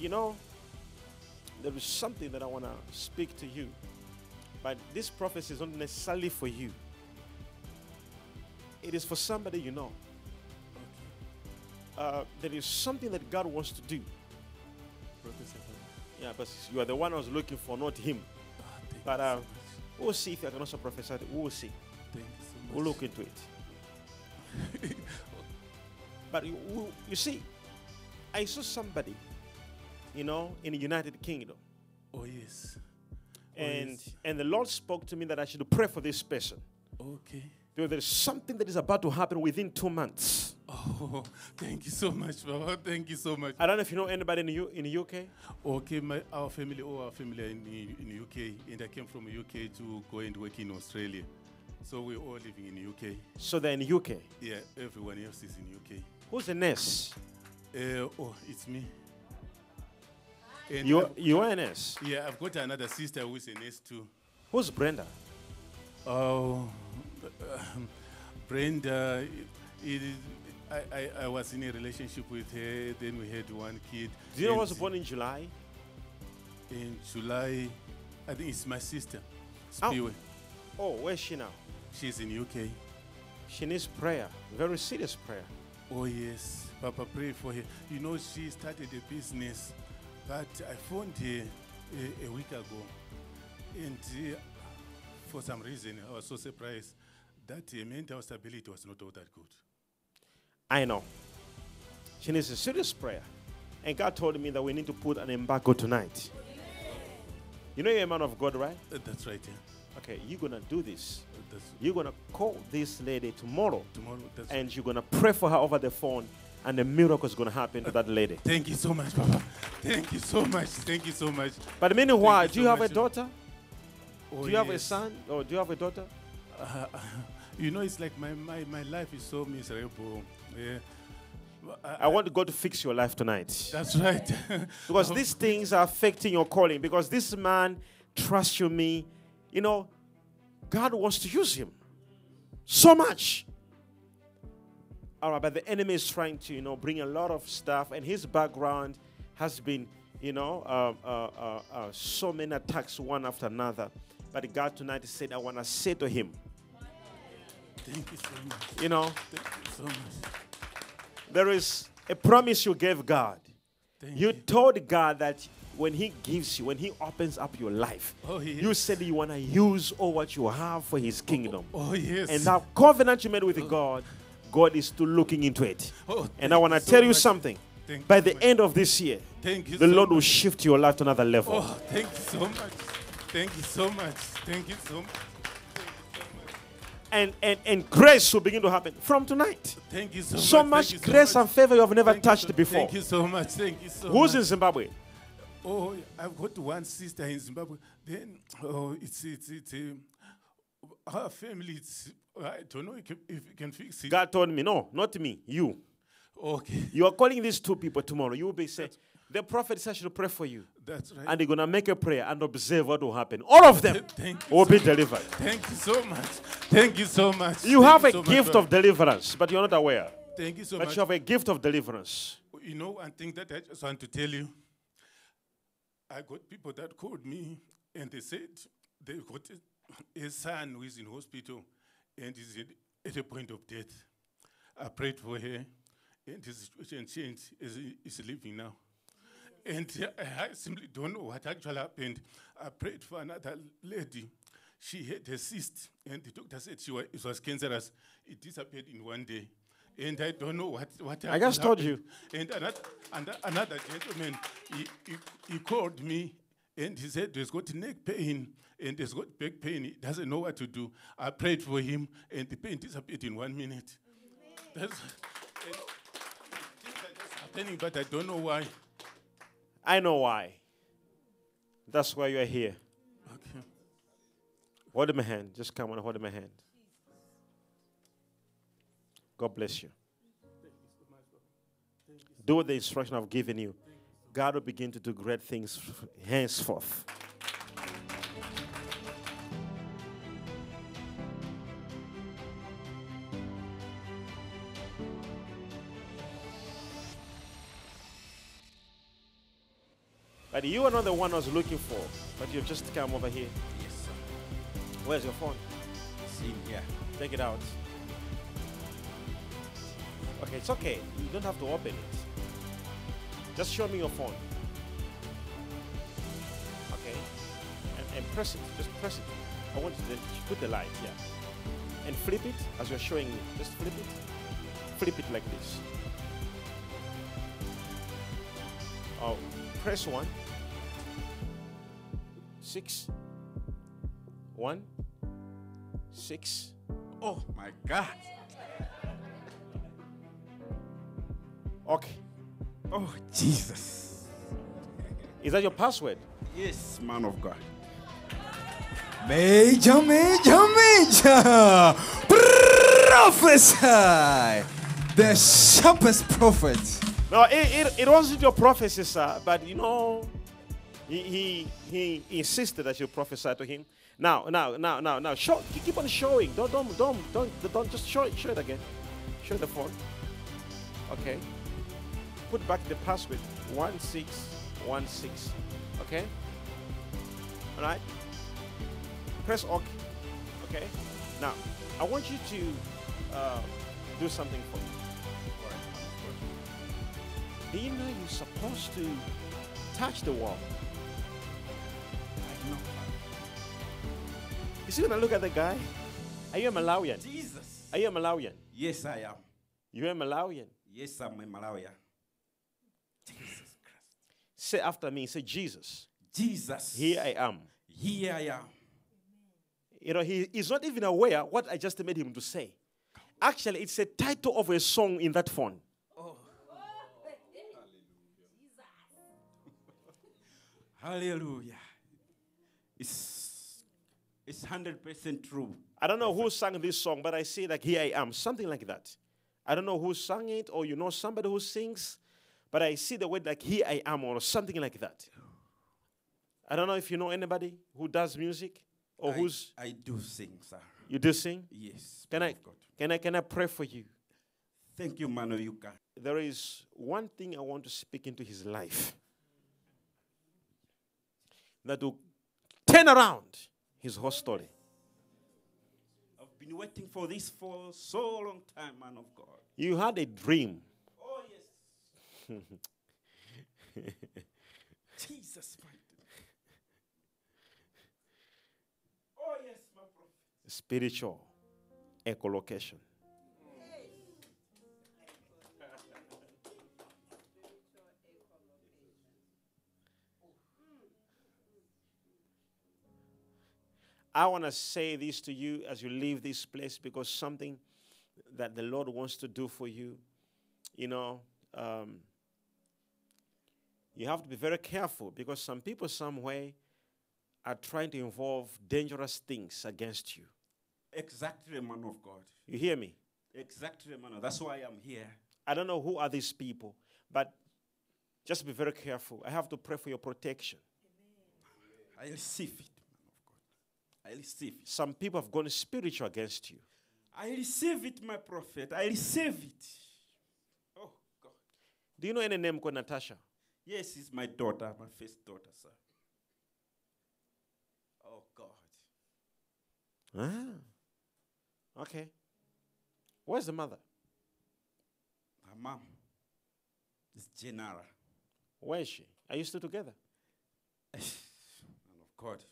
you know, there is something that I want to speak to you. But this prophecy is not necessarily for you, it is for somebody you know. Uh, there is something that God wants to do. Yeah, but you are the one I was looking for, not him. Thank But uh, so we'll see if I can also prophesy. We'll see. So. We'll look into it. But you- you see, I saw somebody, you know, in the United Kingdom, Oh yes. Oh, and yes. and the Lord spoke to me that I should pray for this person Okay. because there is something that is about to happen within two months. Oh, thank you so much, Baba. Thank you so much. I don't know if you know anybody in the, U, in the UK. Okay, my our family, all our family are in the- in UK, and I came from the UK to go and work in Australia. So we're all living in the UK. So they're in the UK. Yeah, everyone else is in the UK. Who's the nurse? Uh, oh, it's me. And You I've- you are a nurse. yeah, I've got another sister who is a nurse too. Who's Brenda? Oh, um, Brenda, it, is- I, I, I was in a relationship with her. Then we had one kid. Do you know and was born in July? in July? I think it's my sister. Oh. Spiwe. Oh, where's she now? She's in UK. She needs prayer, very serious prayer. Oh yes, Papa, pray for her. You know, she started a business, but I phoned her a, a week ago, and uh, for some reason I was so surprised that her mental stability was not all that good. I know. She needs a serious prayer. And God told me that we need to put an embargo tonight. You know you're a man of God, right? Uh, that's right. Yeah. Okay, you're gonna do this. Uh, You're gonna call this lady tomorrow tomorrow. That's and you're gonna pray for her over the phone, and a miracle is gonna happen to that lady. Thank you so much, Papa. Thank you so much. Thank you so much. But meanwhile, do you so have a daughter? Oh, Do you have a son? Or do you have a daughter? Uh, you know, it's like my, my, my life is so miserable. Yeah. But I want God to fix your life tonight. That's right. Because these things are affecting your calling. Because this man trusts you, me. You know, God wants to use him so much. All right, but the enemy is trying to, you know, bring a lot of stuff, and his background has been, you know, uh, uh, uh, uh, so many attacks one after another. But God tonight said, I want to say to him, Thank you so much. you know, Thank you so much. there is a promise you gave God. Thank You you. told God that when He gives you, when He opens up your life, Oh, yes. you said you want to use all what you have for His kingdom. Oh, yes. And that covenant you made with God, God is still looking into it. Oh, And I want to so tell you much. something. Thank By the much. end of this year, Thank you the so Lord will shift your life to another level. Oh, thank you so much. Thank you so much. Thank you so much. And, and, and grace will begin to happen from tonight. Thank you so, So much. much grace and favor you have never Thank touched before. Thank you so much. Thank you so much. Who's in. Zimbabwe? Oh, I've got one sister in Zimbabwe. Then, oh, it's it's it's uh, our family. It's I don't know if, you can fix it. God told me, no, not me, you. Okay, You are calling these two people tomorrow. You will be saying, the prophet said I should pray for you. that's right. and they're gonna make a prayer and observe what will happen. All of them Thank will so be delivered. Thank you so much. Thank you so much. You Thank have a so gift Baba. of deliverance, but you're not aware. Thank you so But much. But you have a gift of deliverance. You know, one thing that I just want to tell you. I got people that called me and they said they got a son who is in hospital and is at, a point of death. I prayed for her and his situation changed. Is is living now. And uh, I simply don't know what actually happened. I prayed for another lady. She had a cyst, and the doctor said she was, it was cancerous. It disappeared in one day. And I don't know what, what I just told you. And another, and another gentleman, he, he, he called me and he said he's got neck pain and he's got back pain. He doesn't know what to do. I prayed for him and the pain disappeared in one minute. That's, and things are just happening, but I don't know why. I know why. That's why you're here. Okay. Hold my hand. Just come and hold my hand. God bless you. Do the instruction I've given you. God will begin to do great things henceforth. But you are not the one I was looking for. But you've just come over here. Yes, sir. Where's your phone? It's in here. Take it out. Okay, it's okay. You don't have to open it. Just show me your phone. Okay. And, and press it. Just press it. I want you to put the light, yeah. And flip it as you're showing me. Just flip it. Flip it like this. Oh, press one. Six. One. Six. Oh my God. Okay. Oh Jesus. Is that your password? Yes, man of God. Major, major, major. Prophesy. The sharpest prophet. No, it, it, it wasn't your prophecy, sir. But you know, he, he he insisted that you prophesy to him. Now, now, now, now, now, show, keep on showing. Don't, don't, don't, don't, don't just show it. Show it again. Show the phone. Okay. Put back the password. One six one six. Okay. All right. Press OK. Okay. Now, I want you to uh, do something for me. Do you know you're supposed to touch the wall? I know. You see when I look at the guy? Are you a Malawian? Jesus. Are you a Malawian? Yes, I am. You're a Malawian. Yes, I'm a Malawi. Jesus Christ. Say after me, say Jesus. Jesus. Here I am. Here I am. You know, he is not even aware what I just made him to say. Actually, it's a title of a song in that phone. Oh. Hallelujah. Hallelujah. It's it's hundred percent true. I don't know who sang this song, but I say like here I am, something like that. I don't know who sang it, or you know somebody who sings, but I see the word like here I am, or something like that. I don't know if you know anybody who does music or I, who's I do sing, sir. you do sing. Yes. Can I can I can I pray for you? Thank you, man of Yuka. There is one thing I want to speak into his life that will turn around his whole story. I've been waiting for this for so long time, man of God. You had a dream. Jesus mighty. Oh yes, my prophet. spiritual echolocation. I want to say this to you as you leave this place because something that the Lord wants to do for you, you know, um, you have to be very careful because some people, some way, are trying to involve dangerous things against you. Exactly, man of God. You hear me? Exactly, man. of- That's why I'm here. I don't know who are these people, but just be very careful. I have to pray for your protection. I receive it, man of God. I receive it. Some people have gone spiritual against you. I receive it, my prophet. I receive it. Oh God. Do you know any name called Natasha? Yes, it's my daughter, my first daughter, sir. Oh God. Ah. Okay. Where's the mother? My mom is Genara. Where is she? Are you still together? Man of God.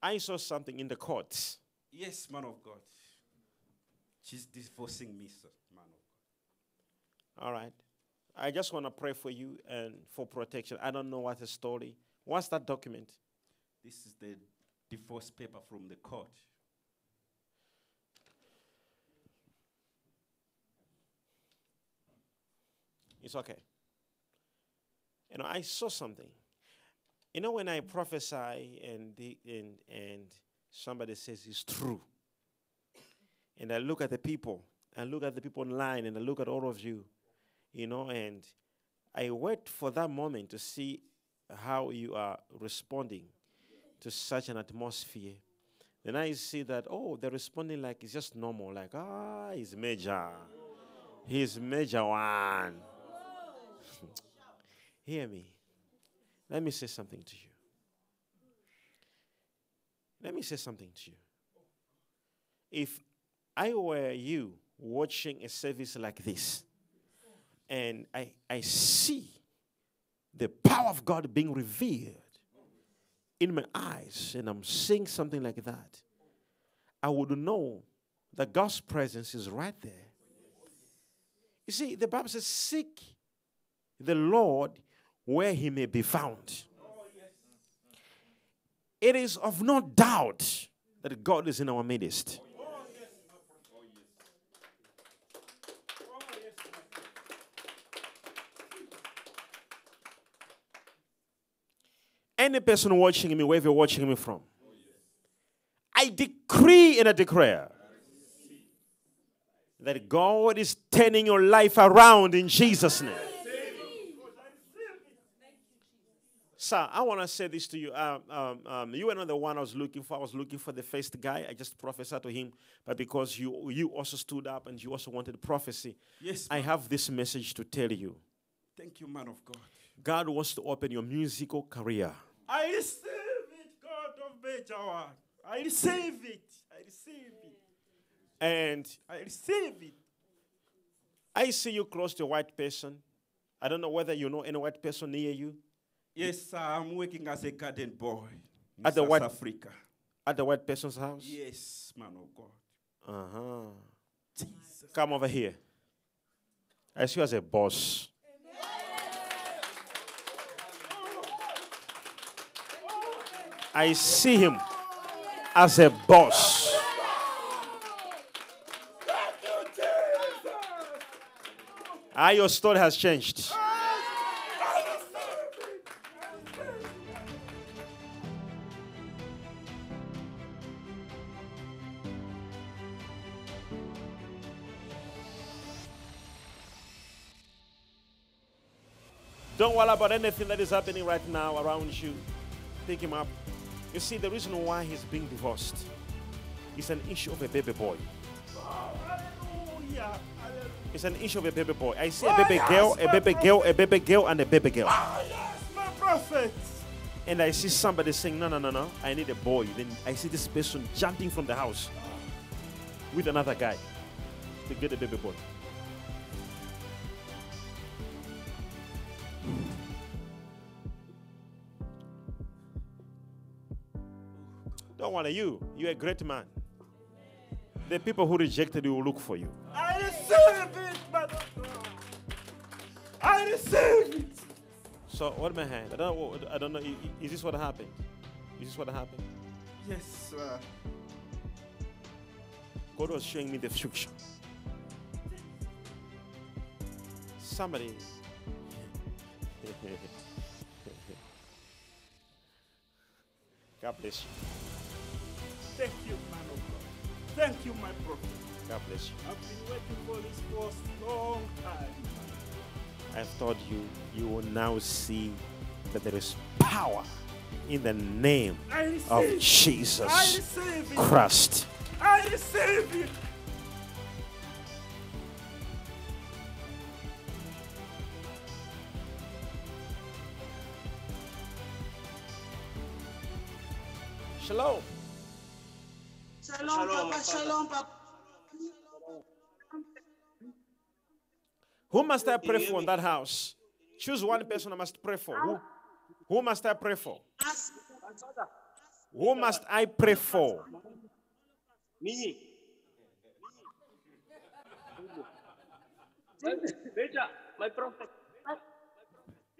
I saw something in the courts. Yes, man of God. She's divorcing me, sir, man of God. All right. I just want to pray for you and for protection. I don't know what the story. What's that document? This is the divorce paper from the court. It's okay. You know, I saw something. You know, when I prophesy and the, and and somebody says it's true, and I look at the people, I look at the people online, and I look at all of you, you know, and I wait for that moment to see how you are responding to such an atmosphere. Then I see that oh, they're responding like it's just normal, like ah, he's major, he's major one. Hear me. Let me say something to you. Let me say something to you. If I were you watching a service like this, and I, I see the power of God being revealed in my eyes, and I'm seeing something like that, I would know that God's presence is right there. You see, the Bible says, Seek the Lord where he may be found. It is of no doubt that God is in our midst. Any person watching me, wherever you're watching me from, I decree and I declare that God is turning your life around in Jesus' name. Sir, I want to say this to you. Um, um, um, you were not the one I was looking for. I was looking for the first guy. I just prophesied to him. But because you, you also stood up and you also wanted prophecy, Yes, I have this message to tell you. Thank you, man of God. God wants to open your musical career. I receive it, God of Bejawa. I receive it. I receive it. And I receive it. I see you close to a white person. I don't know whether you know any white person near you. Yes, sir. I'm working as a garden boy in At the South what- Africa. At the white person's house? Yes, man of God. Uh huh. Jesus. Come over here. I see you as a boss. I see him as a boss. Ah, your story has changed. Don't worry about anything that is happening right now around you. Pick him up. You see, the reason why he's being divorced is an issue of a baby boy. It's an issue of a baby boy. I see a baby girl, a baby girl, a baby girl, and a baby girl. Ah. And I see somebody saying, No, no, no, no, I need a boy. Then I see this person jumping from the house with another guy to get a baby boy. Don't worry, you. You're a great man. The people who rejected you will look for you. I receive it, man God. I receive it. So, what my hand? I don't know. I don't know. Is this what happened? Is this what happened? Yes, sir. God was showing me the future. Somebody. God bless you. Thank you, man of God. Thank you, my prophet. God bless you. I've been waiting for this for a long time. I thought you you will now see that there is power in the name I receive of. I Jesus receive it. Christ. I receive it. Shalom. Shalom, Papa. Shalom, Papa. Who must I pray for in that house? Choose one person I must pray for. Who, who must I pray for? Who must I pray for? Me. Beja, my prophet.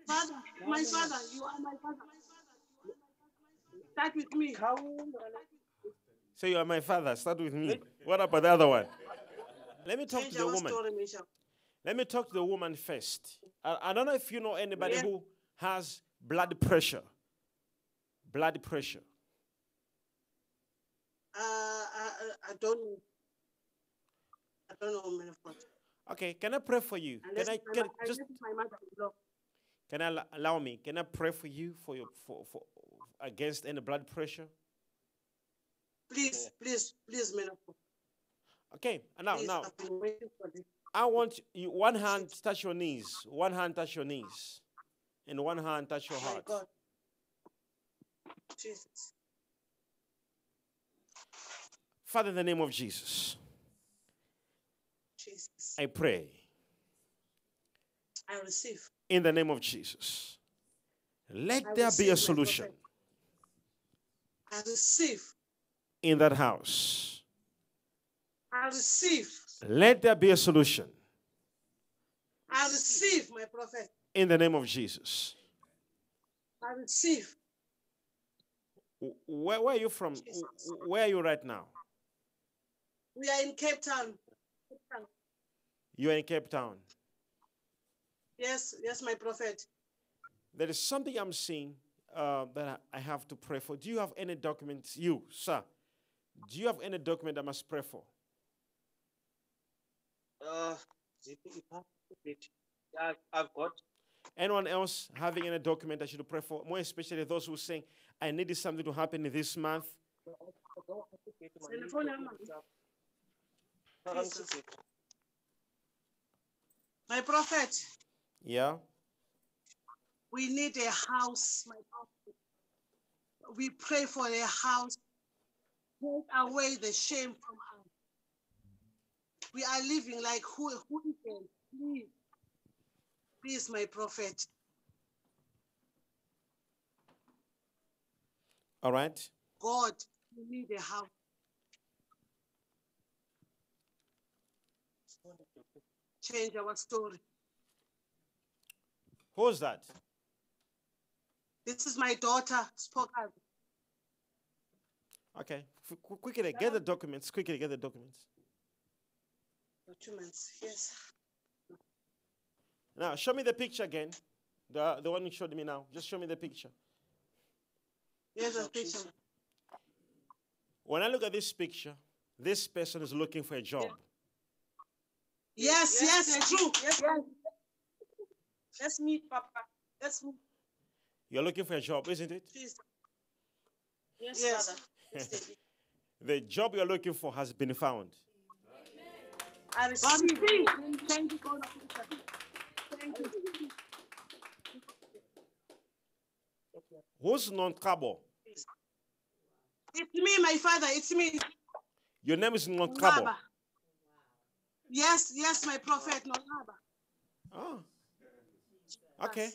Father, my father. You are my father. Start with me. Say you are my father. Start with me. What about the other one? Let me talk to the woman. Let me talk to the woman first. I, I don't know if you know anybody Yeah. who has blood pressure. Blood pressure. Uh, I, I, don't. I don't know, man of God. Okay, can I pray for you? Unless Can I can, mo- just my can I allow me? Can I pray for you for your for, for against any blood pressure? Please, please, please, God. Okay, now Please, now I've been waiting for this. I want you one hand touch your knees, one hand touch your knees, and one hand touch your heart. Jesus. Father, in the name of Jesus, Jesus. I pray I receive. in the name of Jesus. Let I there be a solution. I receive. In that house. I receive. Let there be a solution I receive, my prophet. in the name of Jesus. I receive. Where, where are you from? Jesus. Where are you right now? We are in Cape Town. Cape Town. You are in Cape Town. Yes, yes, my prophet. There is something I'm seeing uh, that I I have to pray for. Do you have any documents, you, sir? Do you have any document I must pray for? Uh, zipi ipha? Yeah, I've got. Anyone else having any document I should pray for? More especially those who are saying, I needed something to happen in this month. Jesus. My prophet, Yeah. we need a house, my prophet. We pray for a house. Take away the shame from us. We are living like who, who is hooligans. Please. Please, my prophet. All right. God, we need a house. Change our story. Who's that? This is my daughter, spoken. Okay. F- qu- quickly, get the documents. Quickly, get the documents. Documents, yes. Now, show me the picture again. The, the one you showed me now. Just show me the picture. Here's a picture. When I look at this picture, this person is looking for a job. Yes, yes, it's true. Yes, That's me, Papa. That's me. You're looking for a job, isn't it? Please. Yes, Yes. Father. Yes, Daddy. The job you're looking for has been found. I receive. Thank you, God. Thank you. Who's non Kabo? It's me, my father. It's me. Your name is non Kabo. Yes, yes, my prophet, no Baba. Oh. Ah. Okay.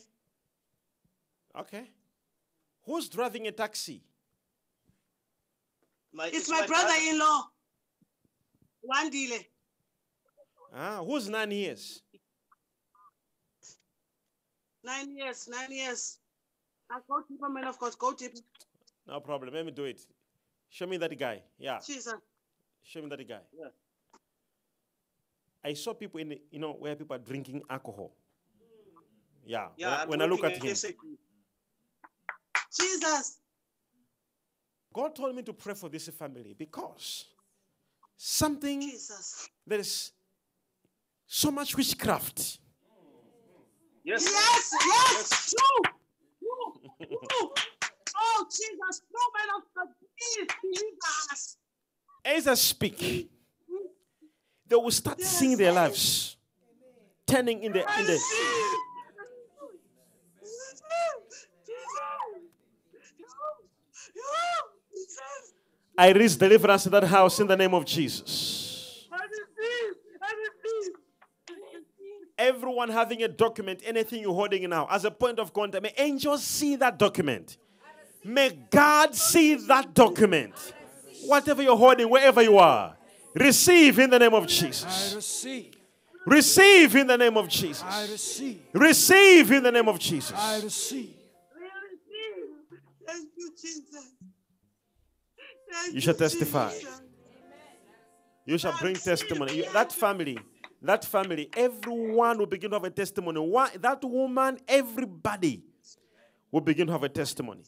Okay. Who's driving a taxi? My, It's my brother-in-law. One delay. Ah, who's nine years? Nine years, nine years. I go to him, man of God. Go to him. No problem. Let me do it. Show me that guy. Yeah. Jesus. Show me that guy. Yeah. I saw people in the, you know where people are drinking alcohol. Yeah. Yeah, when, I'm when I look at him, Jesus. God told me to pray for this family because something Jesus. there is so much witchcraft. Yes. Yes, yes, true. True. True. Oh, Jesus. True, man of God. Please, Jesus. As I speak, they will start seeing their lives turning in the in the. I raise deliverance in that house in the name of Jesus. Everyone having a document, anything you're holding now, as a point of contact, may angels see that document. May God see that document. Whatever you're holding, wherever you are, receive in the name of I Jesus. receive. Receive in the name of Jesus. I receive. Receive in the name of Jesus. I receive. Thank you, Jesus. You shall testify. You shall bring testimony. You- that family, that family, everyone will begin to have a testimony. One, that woman, everybody will begin to have a testimony.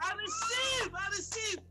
I receive. I receive. Thank you, Jesus.